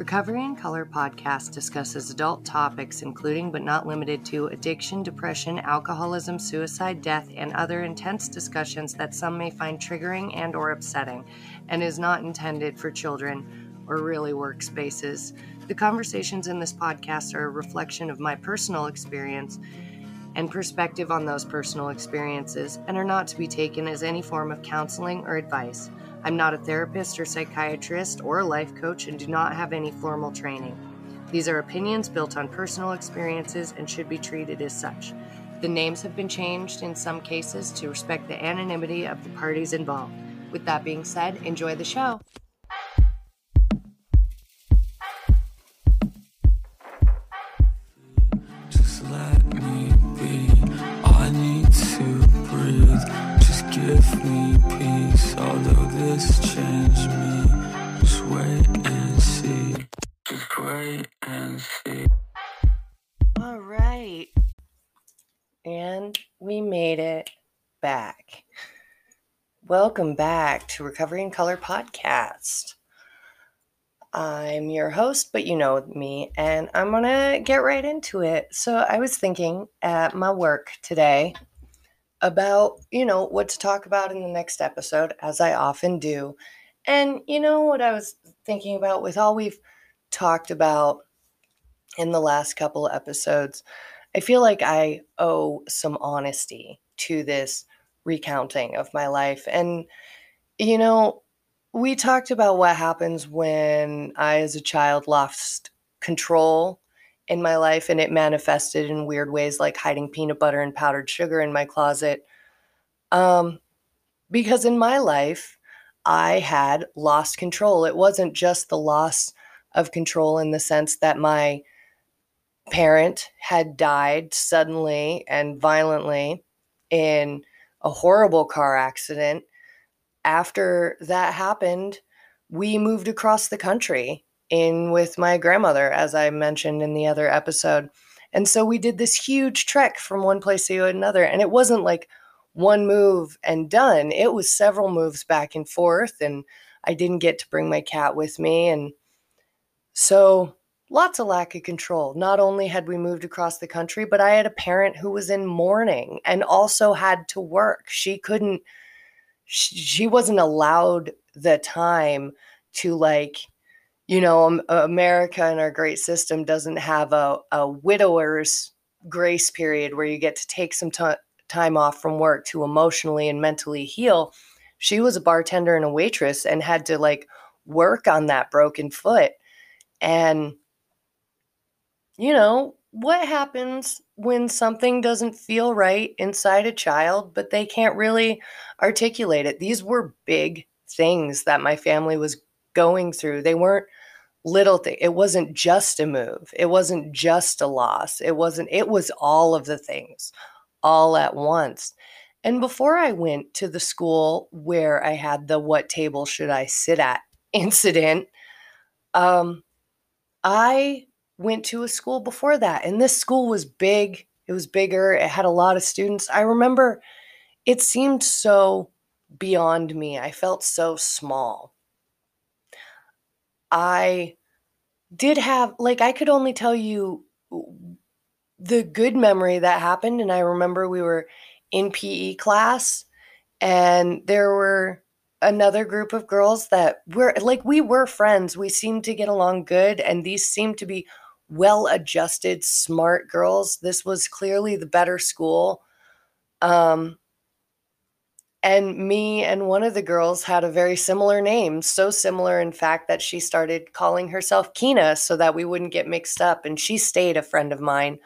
Recovery in Color podcast discusses adult topics including but not limited to addiction, depression, alcoholism, suicide, death, and other intense discussions that some may find triggering and or upsetting and is not intended for children or really workspaces. The conversations in this podcast are a reflection of my personal experience and perspective on those personal experiences and are not to be taken as any form of counseling or advice. I'm not a therapist or psychiatrist or a life coach and do not have any formal training. These are opinions built on personal experiences and should be treated as such. The names have been changed in some cases to respect the anonymity of the parties involved. With that being said, enjoy the show. Just let me be. I need to breathe. Give me peace. Although this changed me. Just wait and see. Just wait and see. All right. And we made it back. Welcome back to Recovery in Color podcast. I'm your host, but you know me, and I'm going to get right into it. So, I was thinking at my work today about, you know, what to talk about in the next episode, as I often do. And, you know, what I was thinking about with all we've talked about in the last couple episodes, I feel like I owe some honesty to this recounting of my life. And, you know, we talked about what happens when I, as a child, lost control in my life and it manifested in weird ways like hiding peanut butter and powdered sugar in my closet. Um, because in my life, I had lost control. It wasn't just the loss of control in the sense that my parent had died suddenly and violently in a horrible car accident. After that happened, we moved across the country in with my grandmother, as I mentioned in the other episode. And so we did this huge trek from one place to another. And it wasn't like one move and done, it was several moves back and forth. And I didn't get to bring my cat with me. And so lots of lack of control. Not only had we moved across the country, but I had a parent who was in mourning and also had to work. She couldn't, she, wasn't allowed the time to like, you know, America and our great system doesn't have a, a widower's grace period where you get to take some t- time off from work to emotionally and mentally heal. She was a bartender and a waitress and had to like work on that broken foot. And you know, what happens when something doesn't feel right inside a child, but they can't really articulate it? These were big things that my family was going through. They weren't little thing It wasn't just a move. It wasn't just a loss. It wasn't, it was all of the things all at once. And before I went to the school where I had the what table should I sit at incident, um, I went to a school before that. And this school was big, it was bigger, it had a lot of students. I remember it seemed so beyond me. I felt so small. I did have, like, I could only tell you the good memory that happened. And I remember we were in PE class and there were another group of girls that were like we were friends we seemed to get along good and these seemed to be well adjusted, smart girls. This was clearly the better school. Um, and me and one of the girls had a very similar name, so similar, in fact, that she started calling herself Kina so that we wouldn't get mixed up. And she stayed a friend of mine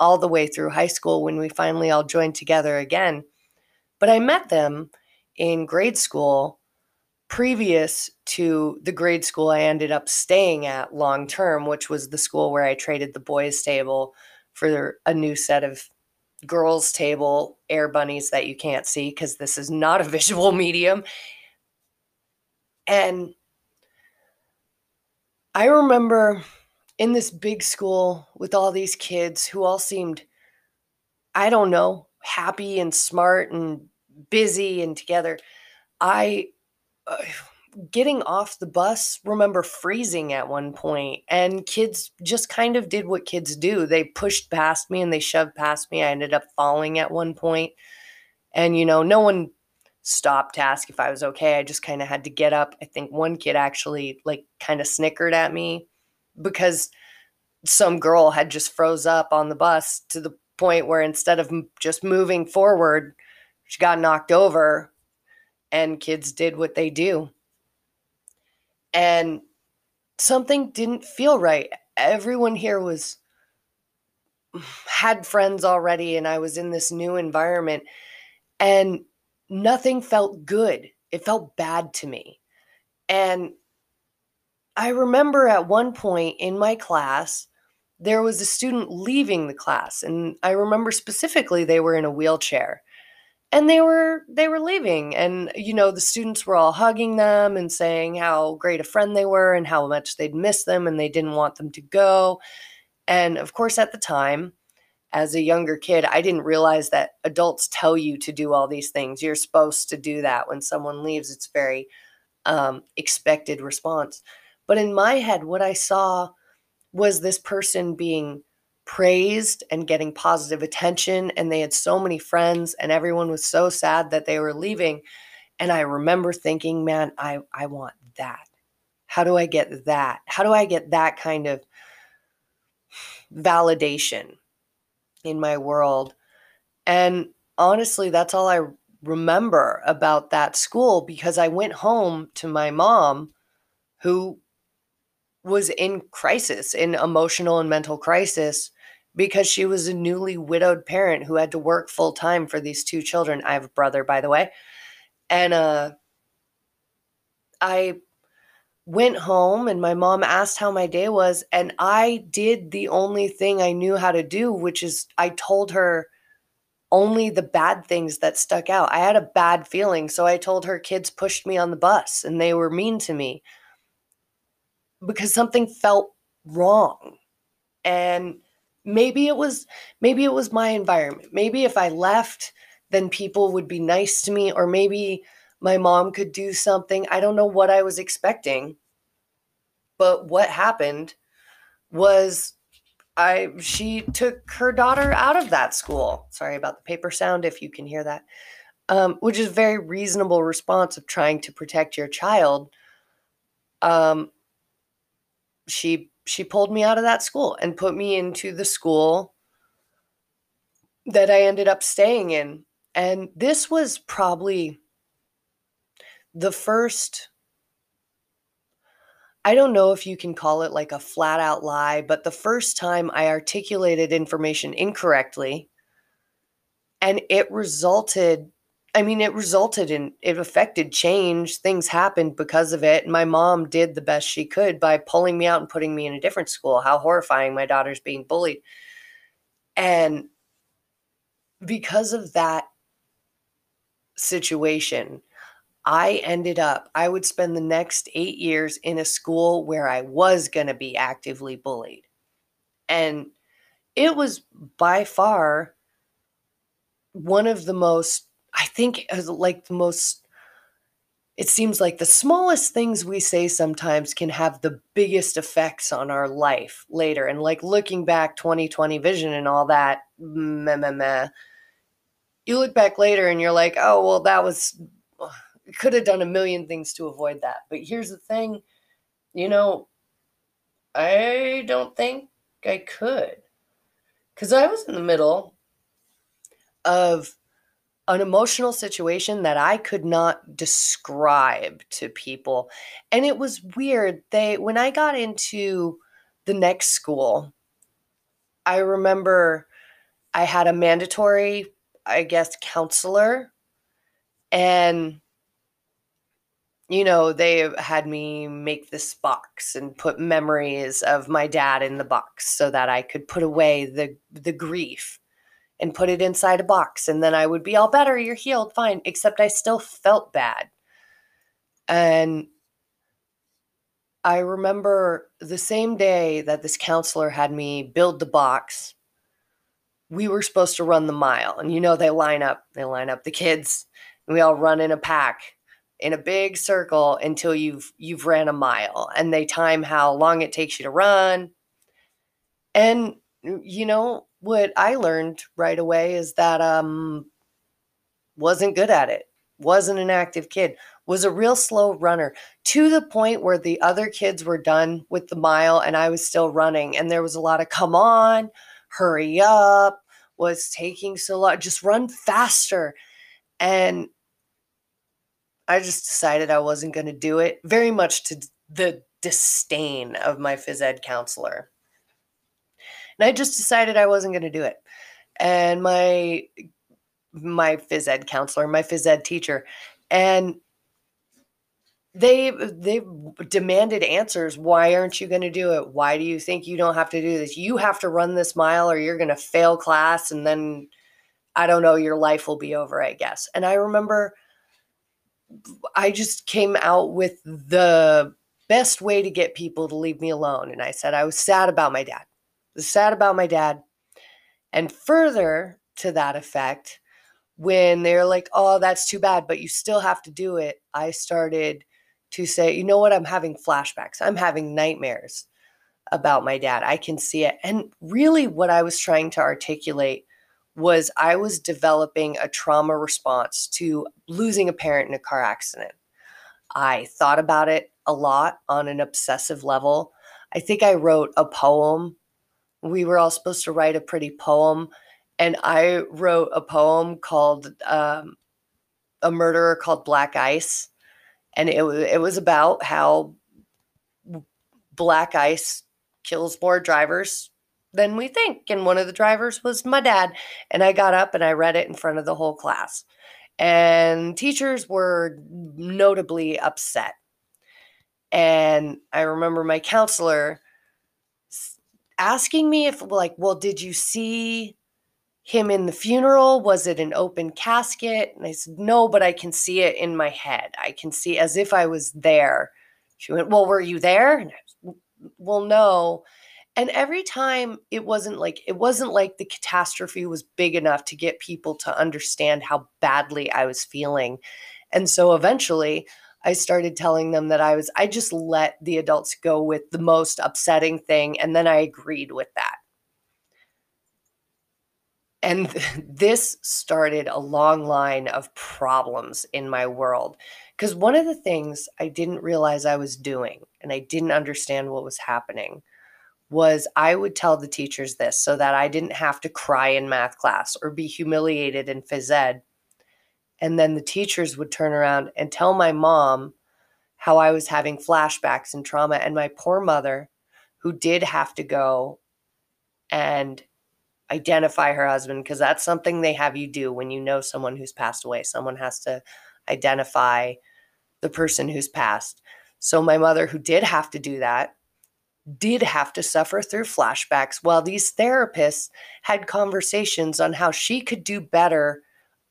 all the way through high school when we finally all joined together again. But I met them in grade school previous to the grade school I ended up staying at long term, which was the school where I traded the boys' table for a new set of girls' table air bunnies that you can't see because this is not a visual medium. And I remember in this big school with all these kids who all seemed, I don't know, happy and smart and busy and together. I uh, getting off the bus, remember freezing at one point, and kids just kind of did what kids do. They pushed past me and they shoved past me. I ended up falling at one point, and you know, no one stopped to ask if I was okay. I just kind of had to get up. I think one kid actually like kind of snickered at me because some girl had just froze up on the bus to the point where instead of just moving forward, she got knocked over and kids did what they do. And something didn't feel right. Everyone here was had friends already and I was in this new environment and nothing felt good. It felt bad to me. And I remember at one point in my class, there was a student leaving the class. And I remember specifically they were in a wheelchair and they were they were leaving and you know the students were all hugging them and saying how great a friend they were and how much they'd miss them and they didn't want them to go. And of course at the time as a younger kid i didn't realize that adults tell you to do all these things. You're supposed to do that. When someone leaves it's very um, expected response. But in my head, what I saw was this person being praised and getting positive attention. And they had so many friends, and everyone was so sad that they were leaving. And I remember thinking, man, I, I want that. How do I get that? How do I get that kind of validation in my world? And honestly, that's all I remember about that school because I went home to my mom, who was in crisis, in emotional and mental crisis, because she was a newly widowed parent who had to work full time for these two children. I have a brother, by the way. And uh, I went home and my mom asked how my day was. And I did the only thing I knew how to do, which is I told her only the bad things that stuck out. I had a bad feeling. So I told her kids pushed me on the bus and they were mean to me because something felt wrong. And maybe it was maybe it was my environment. Maybe if I left then people would be nice to me or maybe my mom could do something. I don't know what I was expecting. But what happened was I she took her daughter out of that school. Sorry about the paper sound if you can hear that. Um, which is a very reasonable response of trying to protect your child. Um, she she pulled me out of that school and put me into the school that I ended up staying in. And this was probably the first I don't know if you can call it like a flat out lie, but the first time I articulated information incorrectly and it resulted I mean, it resulted in, it affected change. Things happened because of it. My mom did the best she could by pulling me out and putting me in a different school. How horrifying my daughter's being bullied. And because of that situation, I ended up, I would spend the next eight years in a school where I was going to be actively bullied. And it was by far one of the most I think as like the most it seems like the smallest things we say sometimes can have the biggest effects on our life later. And like looking back 2020 vision and all that, meh, meh, meh, you look back later and you're like, oh, well, that was, could have done a million things to avoid that. But here's the thing, you know, I don't think I could. Because I was in the middle of an emotional situation that I could not describe to people. And it was weird. They when I got into the next school, I remember I had a mandatory, I guess, counselor and you know, they had me make this box and put memories of my dad in the box so that I could put away the the grief and put it inside a box and then I would be all better, you're healed, fine, except I still felt bad. And I remember the same day that this counselor had me build the box, we were supposed to run the mile. And you know, they line up, they line up the kids, and we all run in a pack in a big circle until you've you've ran a mile and they time how long it takes you to run. And you know, what I learned right away is that um wasn't good at it. Wasn't an active kid. Was a real slow runner to the point where the other kids were done with the mile and I was still running and there was a lot of come on, hurry up, was taking so long, just run faster. And I just decided I wasn't going to do it, very much to the disdain of my phys ed counselor. And I just decided I wasn't going to do it. And my my phys ed counselor, my phys ed teacher, and they they demanded answers. Why aren't you going to do it? Why do you think you don't have to do this? You have to run this mile or you're going to fail class and then I don't know, your life will be over, I guess. And I remember I just came out with the best way to get people to leave me alone. And I said I was sad about my dad. Was sad about my dad. And further to that effect, when they're like, oh, that's too bad, but you still have to do it, I started to say, you know what, I'm having flashbacks. I'm having nightmares about my dad. I can see it. And really, what I was trying to articulate was I was developing a trauma response to losing a parent in a car accident. I thought about it a lot on an obsessive level. I think I wrote a poem. We were all supposed to write a pretty poem. And I wrote a poem called um, A Murderer Called Black Ice. And it, it was about how black ice kills more drivers than we think. And one of the drivers was my dad. And I got up and I read it in front of the whole class. And teachers were notably upset. And I remember my counselor asking me if, like, well, did you see him in the funeral? Was it an open casket? And I said, no, but I can see it in my head. I can see as if I was there. She went, well, were you there? And I was, well, no and every time it wasn't like it wasn't like the catastrophe was big enough to get people to understand how badly i was feeling and so eventually i started telling them that i was i just let the adults go with the most upsetting thing and then i agreed with that and this started a long line of problems in my world because one of the things i didn't realize i was doing and i didn't understand what was happening was I would tell the teachers this so that I didn't have to cry in math class or be humiliated in phys ed. And then the teachers would turn around and tell my mom how I was having flashbacks and trauma. And my poor mother, who did have to go and identify her husband, because that's something they have you do when you know someone who's passed away. Someone has to identify the person who's passed. So my mother, who did have to do that, did have to suffer through flashbacks while these therapists had conversations on how she could do better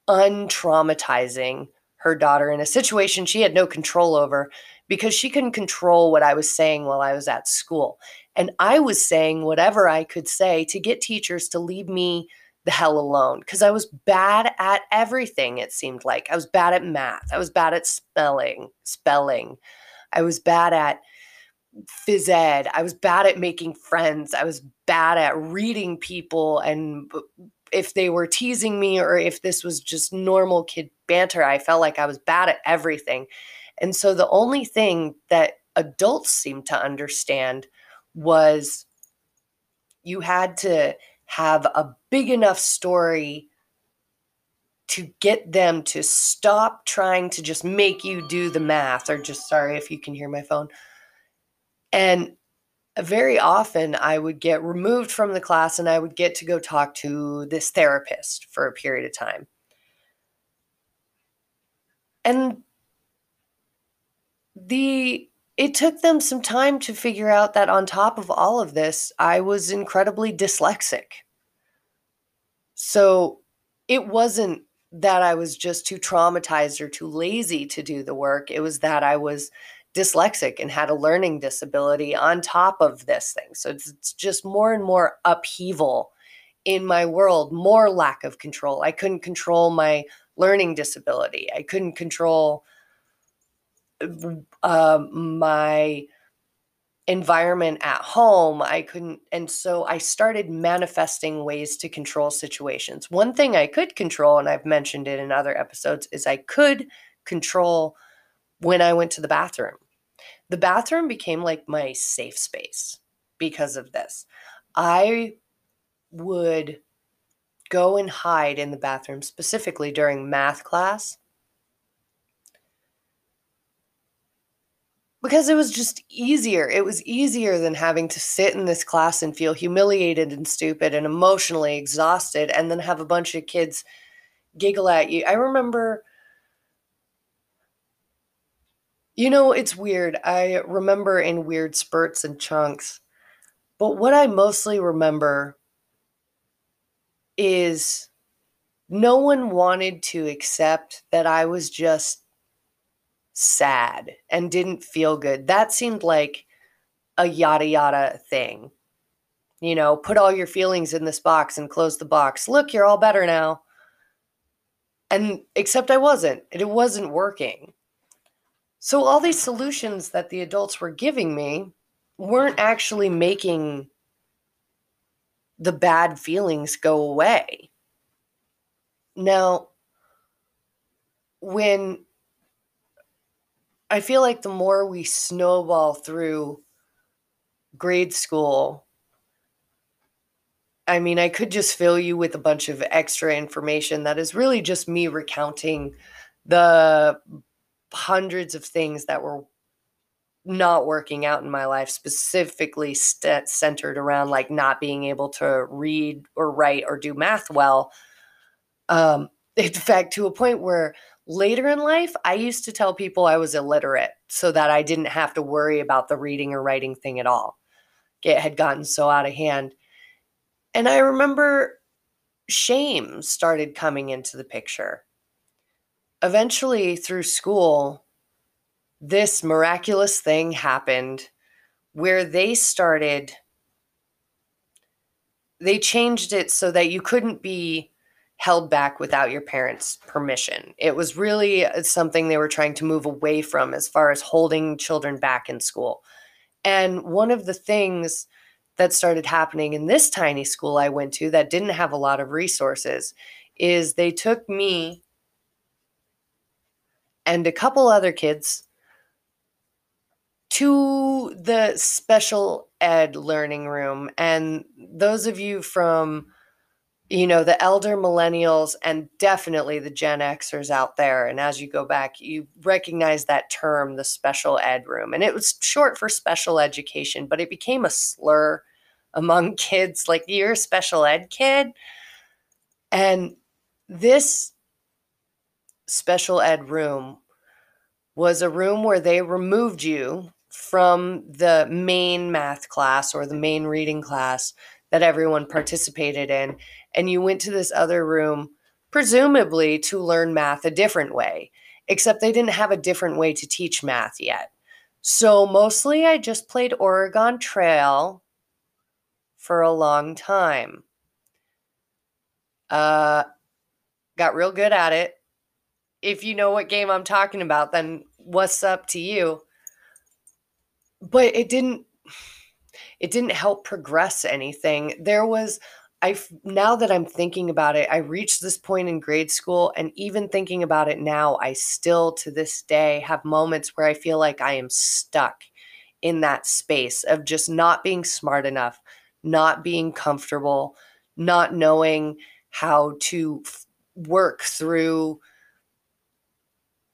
untraumatizing her daughter in a situation she had no control over because she couldn't control what I was saying while I was at school. And I was saying whatever I could say to get teachers to leave me the hell alone because I was bad at everything, it seemed like. I was bad at math, I was bad at spelling, spelling. I was bad at phys ed. I was bad at making friends. I was bad at reading people and uh, if they were teasing me or if this was just normal kid banter, I felt like I was bad at everything. And so the only thing that adults seemed to understand was you had to have a big enough story to get them to stop trying to just make you do the math or just sorry if you can hear my phone and very often I would get removed from the class and I would get to go talk to this therapist for a period of time. And the it took them some time to figure out that on top of all of this, I was incredibly dyslexic. So it wasn't that I was just too traumatized or too lazy to do the work. It was that I was dyslexic and had a learning disability on top of this thing. So it's, it's, just more and more upheaval in my world, more lack of control. I couldn't control my learning disability. I couldn't control uh, my environment at home. I couldn't, and so I started manifesting ways to control situations. One thing I could control, and I've mentioned it in other episodes, is I could control when I went to the bathroom. The bathroom became like my safe space because of this. I would go and hide in the bathroom, specifically during math class, because it was just easier. It was easier than having to sit in this class and feel humiliated and stupid and emotionally exhausted and then have a bunch of kids giggle at you. I remember you know, it's weird. I remember in weird spurts and chunks. But what I mostly remember is no one wanted to accept that I was just sad and didn't feel good. That seemed like a yada yada thing. You know, put all your feelings in this box and close the box. Look, you're all better now. And except I wasn't, it wasn't working. So, all these solutions that the adults were giving me weren't actually making the bad feelings go away. Now, when I feel like the more we snowball through grade school, I mean, I could just fill you with a bunch of extra information that is really just me recounting the hundreds of things that were not working out in my life, specifically st- centered around like not being able to read or write or do math well. Um, in fact, to a point where Later in life, I used to tell people I was illiterate so that I didn't have to worry about the reading or writing thing at all. It had gotten so out of hand. And I remember shame started coming into the picture. Eventually, through school, this miraculous thing happened where they started, they changed it so that you couldn't be held back without your parents' permission. It was really uh, something they were trying to move away from as far as holding children back in school. And one of the things that started happening in this tiny school I went to that didn't have a lot of resources is they took me and a couple other kids to the special ed learning room. And those of you from you know, the elder millennials and definitely the Gen Xers out there. And as you go back, you recognize that term, the special ed room. And it was short for special education, but it became a slur among kids like, you're a special ed kid. And this special ed room was a room where they removed you from the main math class or the main reading class that everyone participated in and you went to this other room, presumably to learn math a different way, except they didn't have a different way to teach math yet. So mostly I just played Oregon Trail for a long time. Uh, got real good at it. If you know what game I'm talking about, then what's up to you? But it didn't it didn't help progress anything. There was I now that I'm thinking about it, I reached this point in grade school, and even thinking about it now, I still to this day have moments where I feel like I am stuck in that space of just not being smart enough, not being comfortable, not knowing how to f- work through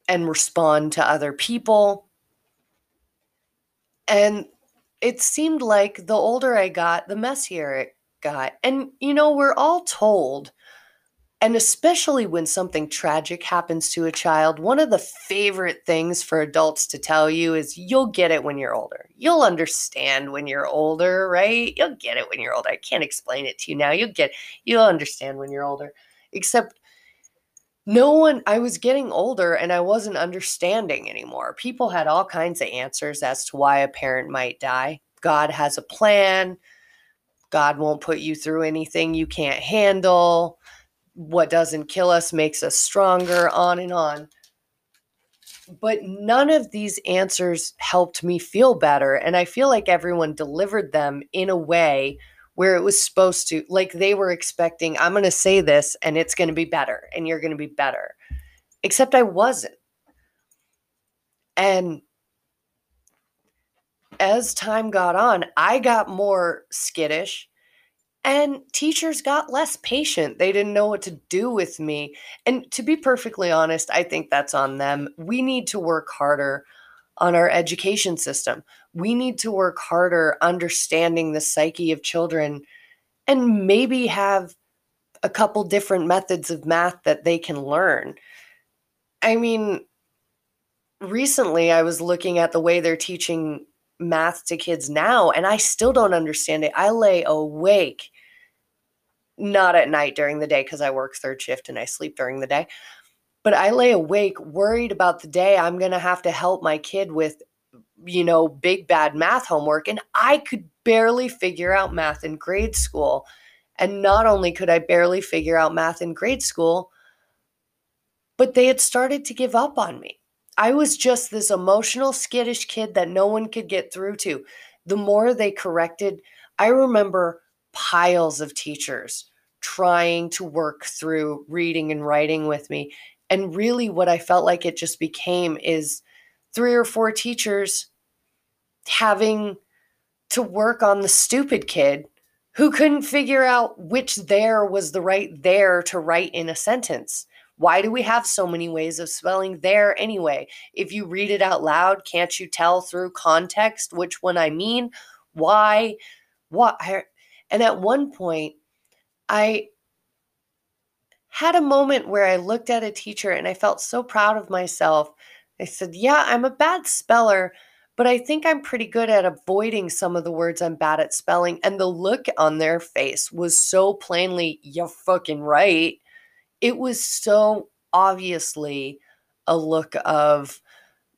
and respond to other people. And it seemed like the older I got, the messier it got. And, you know, we're all told, and especially when something tragic happens to a child, one of the favorite things for adults to tell you is you'll get it when you're older. You'll understand when you're older, right? You'll get it when you're older. I can't explain it to you now. You'll get, you'll understand when you're older. Except, no one, I was getting older and I wasn't understanding anymore. People had all kinds of answers as to why a parent might die. God has a plan God won't put you through anything you can't handle. What doesn't kill us makes us stronger, on and on. but none of these answers helped me feel better. And I feel like everyone delivered them in a way where it was supposed to, like they were expecting, I'm going to say this and it's going to be better and you're going to be better. Except I wasn't. And as time got on, I got more skittish and teachers got less patient. They didn't know what to do with me. And to be perfectly honest, I think that's on them. We need to work harder on our education system. We need to work harder understanding the psyche of children and maybe have a couple different methods of math that they can learn. I mean, recently I was looking at the way they're teaching math to kids now, and I still don't understand it. I lay awake, not at night during the day because I work third shift and I sleep during the day, but I lay awake worried about the day I'm going to have to help my kid with, you know, big bad math homework. And I could barely figure out math in grade school. And not only could I barely figure out math in grade school, but they had started to give up on me. I was just this emotional, skittish kid that no one could get through to. The more they corrected, I remember piles of teachers trying to work through reading and writing with me. And really, what I felt like it just became is three or four teachers having to work on the stupid kid who couldn't figure out which there was the right there to write in a sentence. Why do we have so many ways of spelling there anyway? If you read it out loud, can't you tell through context which one I mean? Why? What? And at one point, I had a moment where I looked at a teacher and I felt so proud of myself. I said, Yeah, I'm a bad speller, but I think I'm pretty good at avoiding some of the words I'm bad at spelling. And the look on their face was so plainly, You're fucking right it was so obviously a look of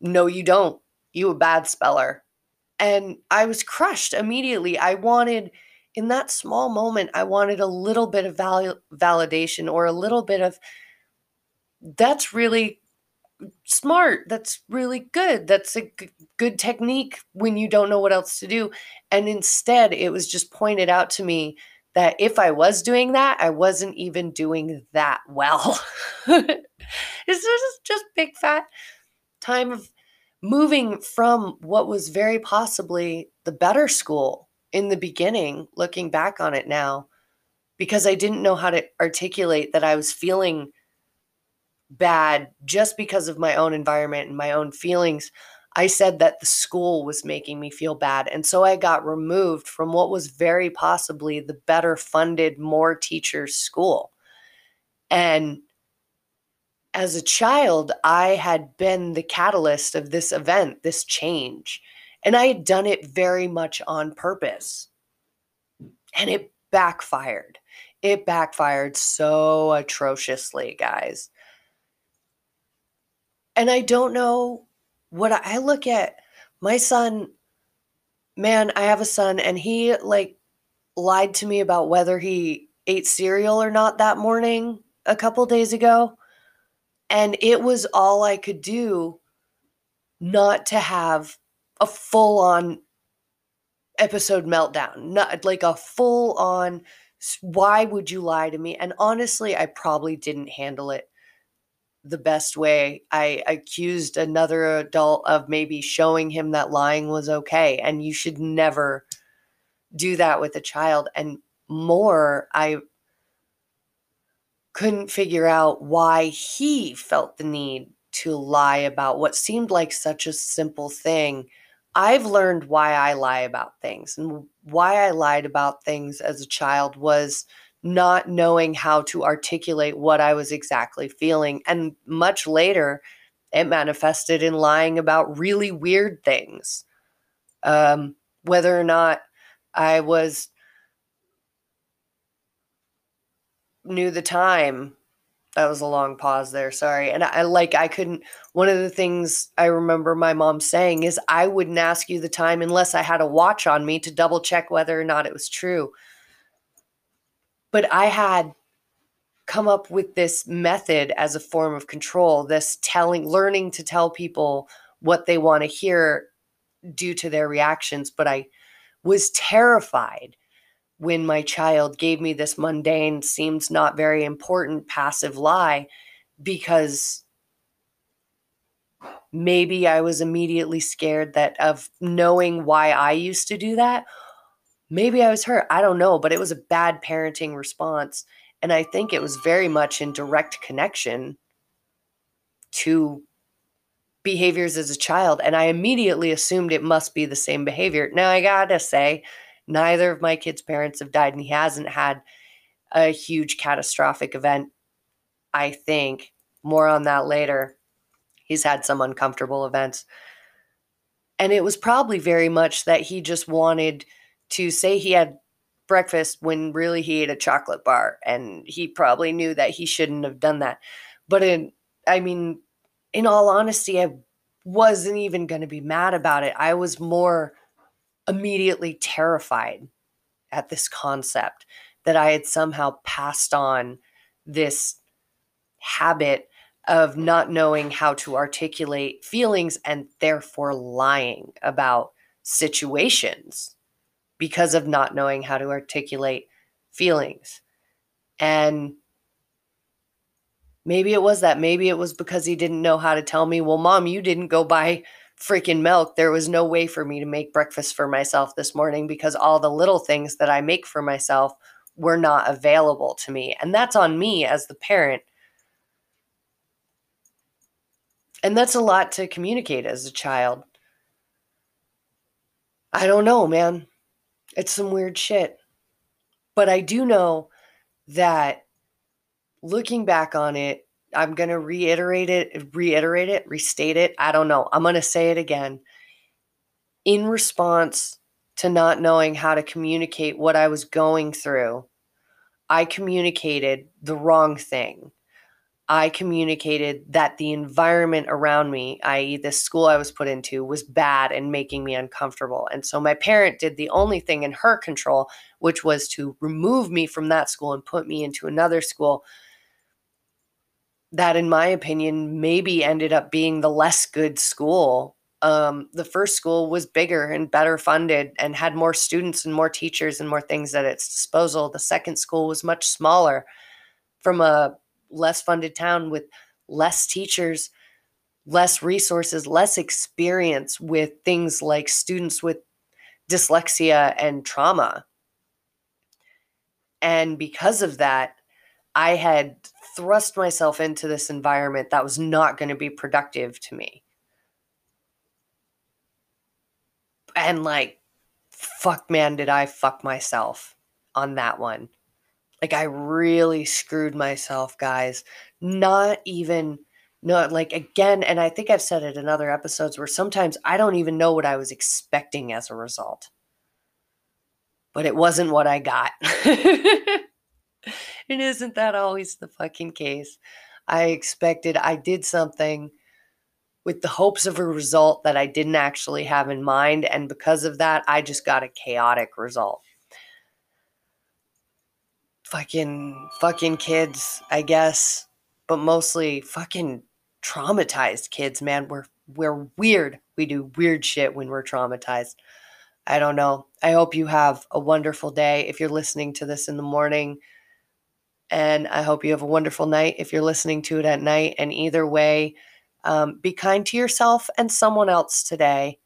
no you don't you a bad speller and i was crushed immediately i wanted in that small moment i wanted a little bit of val- validation or a little bit of that's really smart that's really good that's a g- good technique when you don't know what else to do and instead it was just pointed out to me that if I was doing that, I wasn't even doing that well. this is just big fat time of moving from what was very possibly the better school in the beginning, looking back on it now, because I didn't know how to articulate that I was feeling bad just because of my own environment and my own feelings. I said that the school was making me feel bad. And so I got removed from what was very possibly the better funded, more teachers school. And as a child, I had been the catalyst of this event, this change. And I had done it very much on purpose. And it backfired. It backfired so atrociously, guys. And I don't know what I look at my son, man, I have a son and he like lied to me about whether he ate cereal or not that morning a couple days ago. And it was all I could do not to have a full on episode meltdown, not like a full on why would you lie to me? And honestly, I probably didn't handle it the best way. I accused another adult of maybe showing him that lying was okay. And you should never do that with a child. And more, I couldn't figure out why he felt the need to lie about what seemed like such a simple thing. I've learned why I lie about things. And why I lied about things as a child was not knowing how to articulate what I was exactly feeling. And much later, it manifested in lying about really weird things. Um, whether or not I was knew the time. That was a long pause there. Sorry. And I like I couldn't one of the things I remember my mom saying is I wouldn't ask you the time unless I had a watch on me to double check whether or not it was true but I had come up with this method as a form of control, this telling, learning to tell people what they want to hear due to their reactions. But I was terrified when my child gave me this mundane, seems not very important passive lie because maybe I was immediately scared that of knowing why I used to do that. Maybe I was hurt. I don't know, but it was a bad parenting response. And I think it was very much in direct connection to behaviors as a child. And I immediately assumed it must be the same behavior. Now, I gotta say, neither of my kids' parents have died, and he hasn't had a huge catastrophic event, I think. More on that later. He's had some uncomfortable events. And it was probably very much that he just wanted to say he had breakfast when really he ate a chocolate bar and he probably knew that he shouldn't have done that but in i mean in all honesty i wasn't even going to be mad about it i was more immediately terrified at this concept that i had somehow passed on this habit of not knowing how to articulate feelings and therefore lying about situations because of not knowing how to articulate feelings. And maybe it was that. Maybe it was because he didn't know how to tell me, well, mom, you didn't go buy freaking milk. There was no way for me to make breakfast for myself this morning because all the little things that I make for myself were not available to me. And that's on me as the parent. And that's a lot to communicate as a child. I don't know, man. It's some weird shit. But I do know that looking back on it, I'm going to reiterate it, reiterate it, restate it. I don't know. I'm going to say it again. In response to not knowing how to communicate what I was going through, I communicated the wrong thing. I communicated that the environment around me, i.e., the school I was put into, was bad and making me uncomfortable. And so my parent did the only thing in her control, which was to remove me from that school and put me into another school that, in my opinion, maybe ended up being the less good school. Um, the first school was bigger and better funded and had more students and more teachers and more things at its disposal. The second school was much smaller from a less funded town with less teachers, less resources, less experience with things like students with dyslexia and trauma. And because of that, I had thrust myself into this environment that was not going to be productive to me. And like, fuck, man, did I fuck myself on that one. Like I really screwed myself, guys. Not even not like again, and I think I've said it in other episodes where sometimes I don't even know what I was expecting as a result. But it wasn't what I got. and isn't that always the fucking case? I expected I did something with the hopes of a result that I didn't actually have in mind. And because of that, I just got a chaotic result fucking fucking kids, I guess, but mostly fucking traumatized kids, man. We're we're weird. We do weird shit when we're traumatized. I don't know. I hope you have a wonderful day if you're listening to this in the morning. And I hope you have a wonderful night if you're listening to it at night. And either way, um, be kind to yourself and someone else today.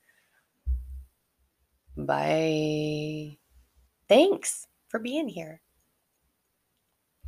Bye. Thanks for being here.